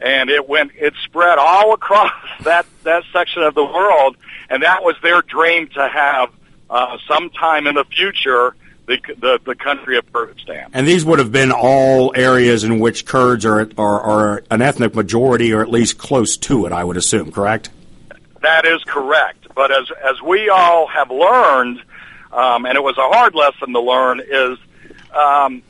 Speaker 13: and it went it spread all across that that section of the world and that was their dream to have uh, sometime in the future the the, the country of Kurdistan.
Speaker 3: And these would have been all areas in which Kurds are, are, are an ethnic majority, or at least close to it. I would assume, correct?
Speaker 13: That is correct. But as as we all have learned, um, and it was a hard lesson to learn, is um,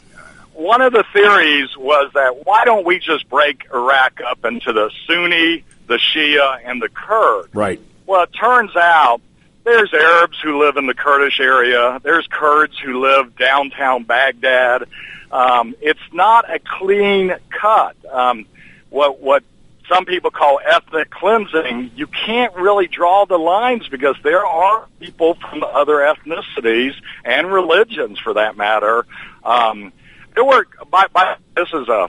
Speaker 13: one of the theories was that why don't we just break Iraq up into the Sunni, the Shia, and the Kurd?
Speaker 3: Right.
Speaker 13: Well, it turns out there's Arabs who live in the Kurdish area. There's Kurds who live downtown Baghdad. Um, it's not a clean cut. Um, what what some people call ethnic cleansing, you can't really draw the lines because there are people from other ethnicities and religions, for that matter. Um, there were. By, by, this is a.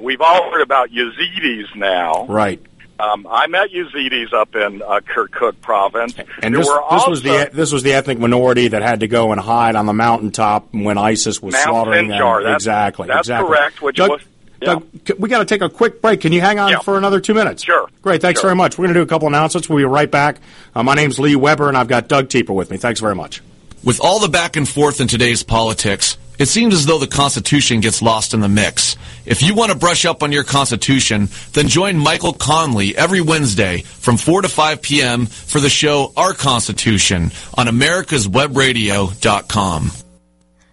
Speaker 13: We've all heard about Yazidis now.
Speaker 3: Right.
Speaker 13: Um, I met Yazidis up in uh, Kirkuk province.
Speaker 3: And this,
Speaker 13: were
Speaker 3: this
Speaker 13: also,
Speaker 3: was the this was the ethnic minority that had to go and hide on the mountaintop when ISIS was
Speaker 13: Mount
Speaker 3: slaughtering
Speaker 13: Sinjar.
Speaker 3: them.
Speaker 13: That's-
Speaker 3: exactly.
Speaker 13: that's
Speaker 3: exactly.
Speaker 13: correct, which
Speaker 3: Doug,
Speaker 13: was-
Speaker 3: Doug, we got to take a quick break. Can you hang on
Speaker 13: Yeah.
Speaker 3: for another two minutes?
Speaker 13: Sure.
Speaker 3: Great. Thanks
Speaker 13: Sure.
Speaker 3: very much. We're going to do a couple announcements. We'll be right back. Uh, my name's Lee Weber, and I've got Doug Teper with me. Thanks very much.
Speaker 4: With all the back and forth in today's politics, it seems as though the Constitution gets lost in the mix. If you want to brush up on your Constitution, then join Michael Conley every Wednesday from 4 to 5 p.m. for the show Our Constitution on americaswebradio.com.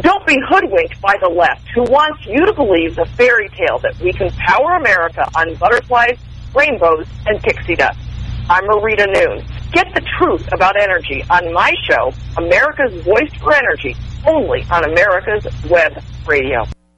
Speaker 14: Don't be hoodwinked by the left who wants you to believe the fairy tale that we can power America on butterflies, rainbows, and pixie dust. I'm Marita Noon. Get the truth about energy on my show, America's Voice for Energy, only on America's Web Radio.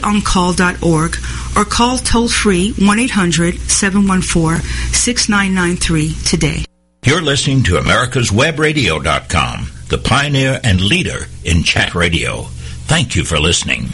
Speaker 6: libertyoncall.org or call toll free 1-800-714-6993 today.
Speaker 1: You're listening to americaswebradio.com, the pioneer and leader in chat radio. Thank you for listening.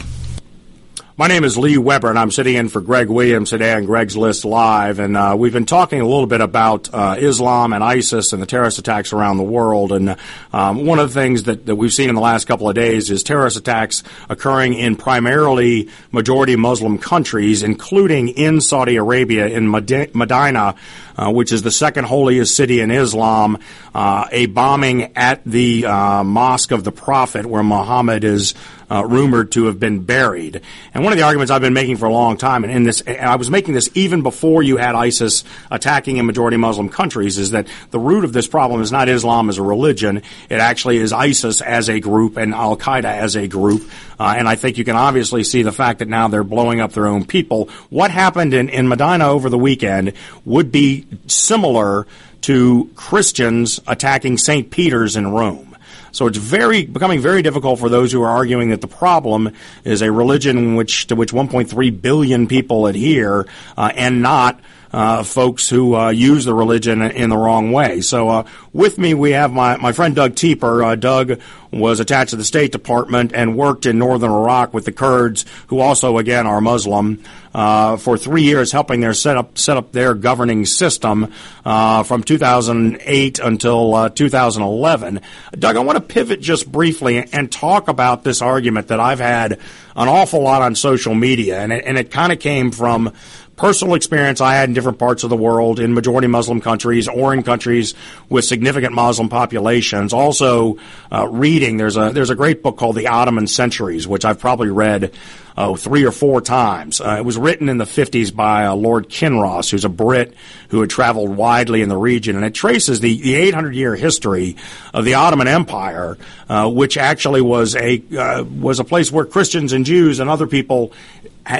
Speaker 3: My name is Lee Weber, and I'm sitting in for Greg Williams today on Greg's List Live. And uh, we've been talking a little bit about uh, Islam and ISIS and the terrorist attacks around the world. And um, one of the things that, that we've seen in the last couple of days is terrorist attacks occurring in primarily majority Muslim countries, including in Saudi Arabia, in Medi- Medina, uh, which is the second holiest city in Islam. Uh, a bombing at the uh, Mosque of the Prophet, where Muhammad is uh, rumored to have been buried. And one of the arguments I've been making for a long time, and in this, and I was making this even before you had ISIS attacking in majority Muslim countries, is that the root of this problem is not Islam as a religion. It actually is ISIS as a group and Al Qaeda as a group. Uh, and I think you can obviously see the fact that now they're blowing up their own people. What happened in, in Medina over the weekend would be similar to Christians attacking St. Peter's in Rome. So it's very becoming very difficult for those who are arguing that the problem is a religion which to which 1.3 billion people adhere uh, and not uh, folks who uh, use the religion in the wrong way. So uh, with me we have my, my friend Doug Teper. Uh, Doug was attached to the State Department and worked in northern Iraq with the Kurds, who also, again, are Muslim, uh, for three years, helping their set up set up their governing system uh, from 2008 until uh, 2011. Doug, I want to pivot just briefly and talk about this argument that I've had an awful lot on social media, and it, and it kind of came from personal experience I had in different parts of the world, in majority Muslim countries or in countries with significant Muslim populations. Also, uh, reading. There's a there's a great book called The Ottoman Centuries, which I've probably read oh, three or four times. Uh, it was written in the 50s by uh, Lord Kinross, who's a Brit who had traveled widely in the region, and it traces the, the 800 year history of the Ottoman Empire, uh, which actually was a uh, was a place where Christians and Jews and other people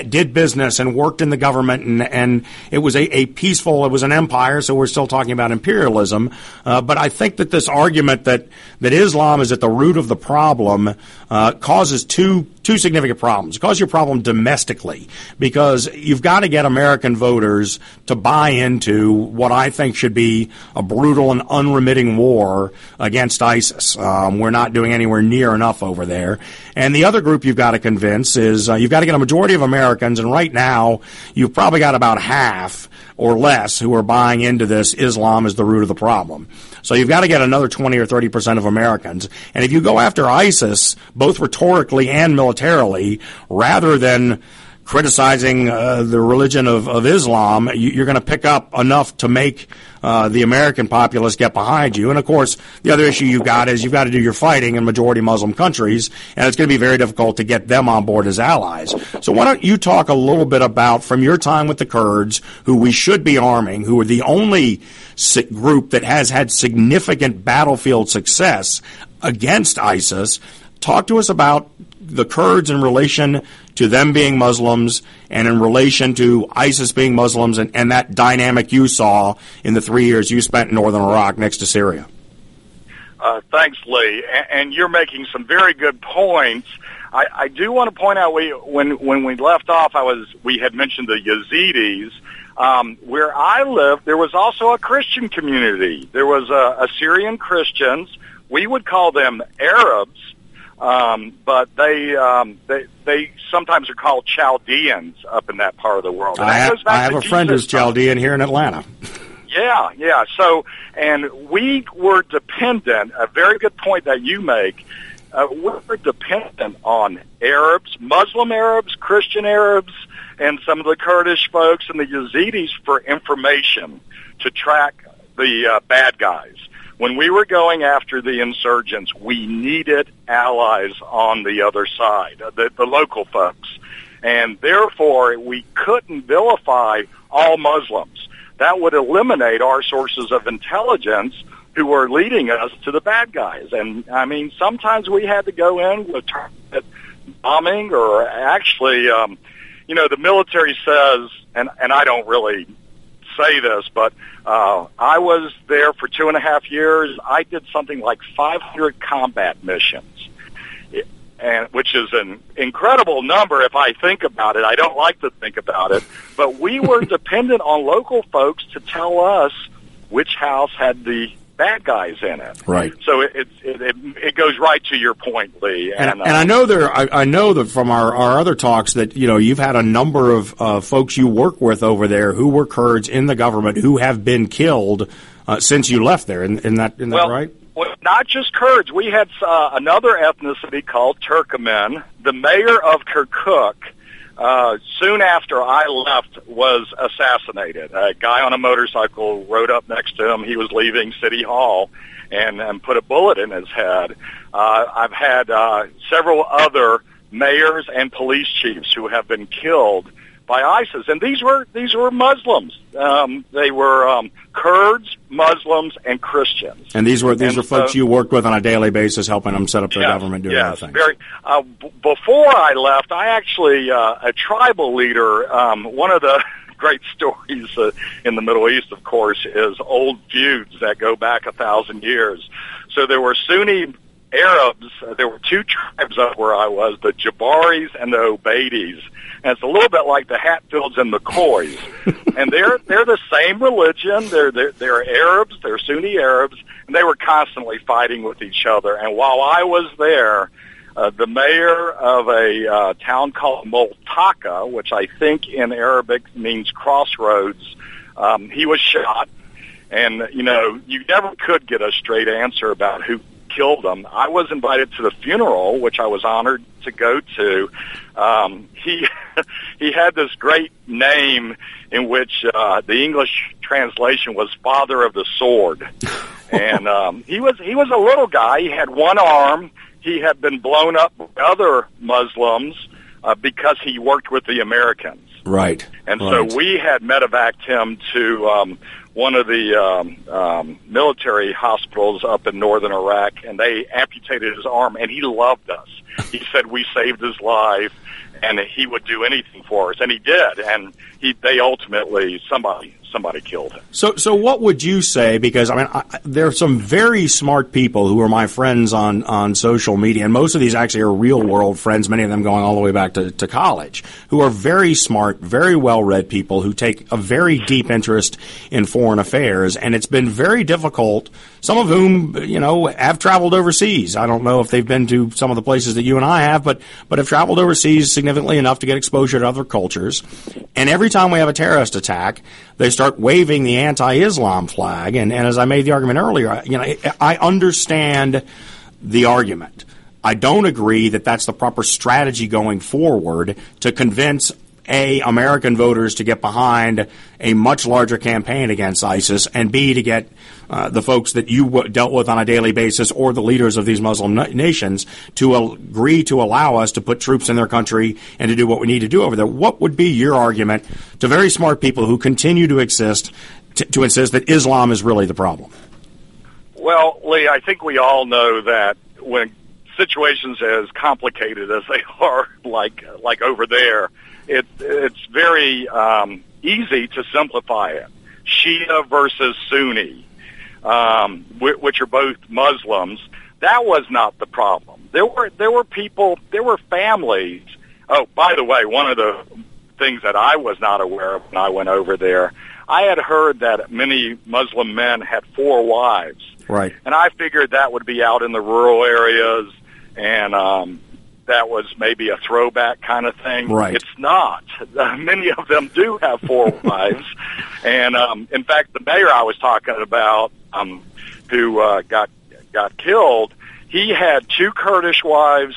Speaker 3: did business and worked in the government, and, and it was a, a, peaceful, it was an empire, so we're still talking about imperialism. Uh, but I think that this argument that, that Islam is at the root of the problem uh, causes two two significant problems. It causes you a problem domestically because you've got to get American voters to buy into what I think should be a brutal and unremitting war against ISIS. Um, we're not doing anywhere near enough over there. And the other group you've got to convince is uh, you've got to get a majority of Americans, and right now you've probably got about half or less who are buying into this Islam is the root of the problem. So you've got to get another 20 or 30 percent of Americans. And if you go after ISIS, both rhetorically and militarily, rather than criticizing uh, the religion of, of Islam, you, are going to pick up enough to make uh, the American populace get behind you. And of course, the other issue you've got is you've got to do your fighting in majority Muslim countries, and it's going to be very difficult to get them on board as allies. So why don't you talk a little bit about, from your time with the Kurds, who we should be arming, who are the only group that has had significant battlefield success against ISIS, talk to us about the Kurds in relation to them being Muslims and in relation to ISIS being Muslims and, and that dynamic you saw in the three years you spent in northern Iraq next to Syria?
Speaker 13: Uh, thanks, Lee. And, you're making some very good points. I, I do want to point out we when when we left off, I was we had mentioned the Yazidis. Um, where I lived, there was also a Christian community. There was Assyrian Christians. We would call them Arabs um, but they, um, they, they sometimes are called Chaldeans up in that part of the world.
Speaker 3: I have, I have a friend who's Chaldean here in Atlanta.
Speaker 13: Yeah, yeah. So, and we were dependent, a very good point that you make, uh, we were dependent on Arabs, Muslim Arabs, Christian Arabs, and some of the Kurdish folks and the Yazidis for information to track the uh, bad guys when we were going after the insurgents, we needed allies on the other side, the, the local folks. And therefore, we couldn't vilify all Muslims. That would eliminate our sources of intelligence who were leading us to the bad guys. And I mean, sometimes we had to go in with bombing or actually, um, you know, the military says, and, and I don't really say this, but uh, I was there for two and a half years. I did something like 500 combat missions, and which is an incredible number if I think about it. I don't like to think about it, but we were dependent on local folks to tell us which house had the bad guys in it.
Speaker 3: Right.
Speaker 13: So it it, it, it goes right to your point, Lee.
Speaker 3: And, and, uh, and I know there, I, I, know that from our, our other talks that you know you've had a number of uh, folks you work with over there who were Kurds in the government who have been killed uh, since you left there. In, in that, in that
Speaker 13: well,
Speaker 3: right?
Speaker 13: Well, not just Kurds. We had uh, another ethnicity called Turkmen. The mayor of Kirkuk uh, soon after I left, was assassinated. A guy on a motorcycle rode up next to him. He was leaving City Hall and, and put a bullet in his head. Uh, I've had uh, several other mayors and police chiefs who have been killed by ISIS, and these were these were Muslims. Um, they were um, Kurds, Muslims, and Christians.
Speaker 3: And these were these and were folks you worked with on a daily basis, helping them set up their yes, government, doing
Speaker 13: yes,
Speaker 3: things.
Speaker 13: Very. Uh, b- before I left, I actually uh, a tribal leader. Um, one of the great stories uh, in the Middle East, of course, is old feuds that go back a thousand years. So there were Sunni Arabs. Uh, there were two tribes up where I was: the Jabaris and the Ubaidis. And it's a little bit like the Hatfields and the McCoys. and they're they're the same religion. They're they're they're Arabs. They're Sunni Arabs, and they were constantly fighting with each other. And while I was there, uh, the mayor of a uh, town called Multaka, which I think in Arabic means crossroads, um, he was shot. And you know, you never could get a straight answer about who killed him. I was invited to the funeral, which I was honored to go to. Um, he he had this great name in which uh, the English translation was "Father of the Sword," and um, he was he was a little guy. He had one arm. He had been blown up by other Muslims uh, because he worked with the Americans.
Speaker 3: Right.
Speaker 13: And
Speaker 3: right.
Speaker 13: so we had medevaced him to um, one of the um, um, military hospitals up in northern Iraq, and they amputated his arm, and he loved us. He said we saved his life, and he would do anything for us, and he did. And he, they ultimately somebody somebody killed him.
Speaker 3: So, so what would you say? Because I mean, I, there are some very smart people who are my friends on on social media, and most of these actually are real world friends. Many of them going all the way back to, to college, who are very smart, very well read people who take a very deep interest in foreign affairs, and it's been very difficult. Some of whom, you know, have traveled overseas. I don't know if they've been to some of the places that you and I have, but but have traveled overseas significantly enough to get exposure to other cultures. And every time we have a terrorist attack, they start waving the anti-Islam flag. And, and as I made the argument earlier, you know, I understand the argument. I don't agree that that's the proper strategy going forward to convince a American voters to get behind a much larger campaign against ISIS, and B to get uh, the folks that you w- dealt with on a daily basis or the leaders of these Muslim nations to agree to allow us to put troops in their country and to do what we need to do over there. What would be your argument to very smart people who continue to exist to, to insist that Islam is really the problem?
Speaker 13: Well, Lee, I think we all know that when situations as complicated as they are, like like over there, it it's very um, easy to simplify it. Shia versus Sunni, um, which are both Muslims. That was not the problem. There were there were people, there were families. Oh, by the way, one of the things that I was not aware of when I went over there, I had heard that many Muslim men had four wives.
Speaker 3: Right.
Speaker 13: And I figured that would be out in the rural areas and um that was maybe a throwback kind of thing.
Speaker 3: Right.
Speaker 13: It's not. Uh, many of them do have four wives, and um, in fact, the mayor I was talking about, um, who uh, got got killed, he had two Kurdish wives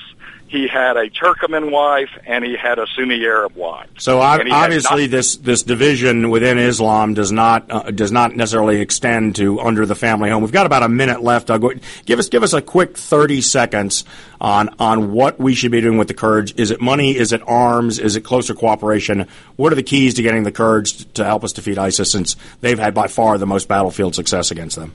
Speaker 13: he had a Turkoman wife and he had a Sunni Arab wife.
Speaker 3: So obviously, not- this this division within Islam does not uh, does not necessarily extend to under the family home. We've got about a minute left. Go, give us give us a quick thirty seconds on on what we should be doing with the Kurds. Is it money? Is it arms? Is it closer cooperation? What are the keys to getting the Kurds to help us defeat ISIS? Since they've had by far the most battlefield success against them.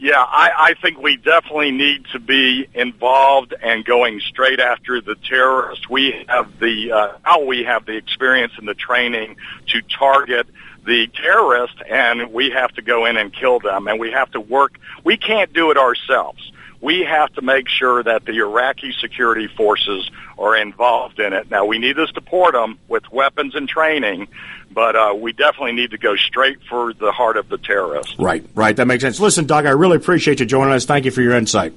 Speaker 13: Yeah, I, I think we definitely need to be involved and going straight after the terrorists. We have the uh, now we have the experience and the training to target the terrorists, and we have to go in and kill them. And we have to work. We can't do it ourselves. We have to make sure that the Iraqi security forces are involved in it. Now we need to support them with weapons and training, but uh, we definitely need to go straight for the heart of the terrorist.
Speaker 3: Right, right. That makes sense. Listen, Doug, I really appreciate you joining us. Thank you for your insight.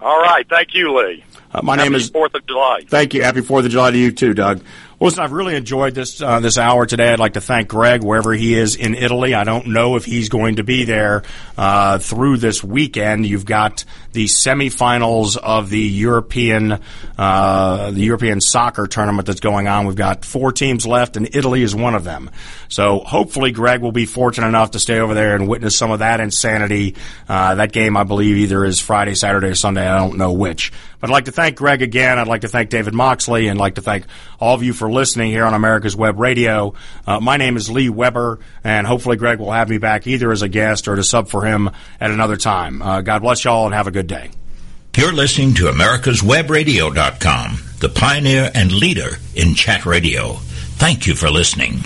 Speaker 13: All right. Thank you, Lee.
Speaker 3: Uh, my
Speaker 13: Happy
Speaker 3: name is
Speaker 13: Fourth of July.
Speaker 3: Thank you. Happy Fourth of July to you too, Doug. Well, listen, I've really enjoyed this uh, this hour today. I'd like to thank Greg wherever he is in Italy. I don't know if he's going to be there uh, through this weekend. You've got the semifinals of the European uh, the European soccer tournament that's going on. We've got four teams left, and Italy is one of them. So hopefully, Greg will be fortunate enough to stay over there and witness some of that insanity. Uh, that game, I believe, either is Friday, Saturday, or Sunday. I don't know which. But I'd like to thank Greg again. I'd like to thank David Moxley, and I'd like to thank all of you for listening here on America's Web Radio. Uh, my name is Lee Weber, and hopefully Greg will have me back either as a guest or to sub for him at another time. Uh, God bless y'all and have a good day.
Speaker 1: You're listening to America'sWebRadio.com, the pioneer and leader in chat radio. Thank you for listening.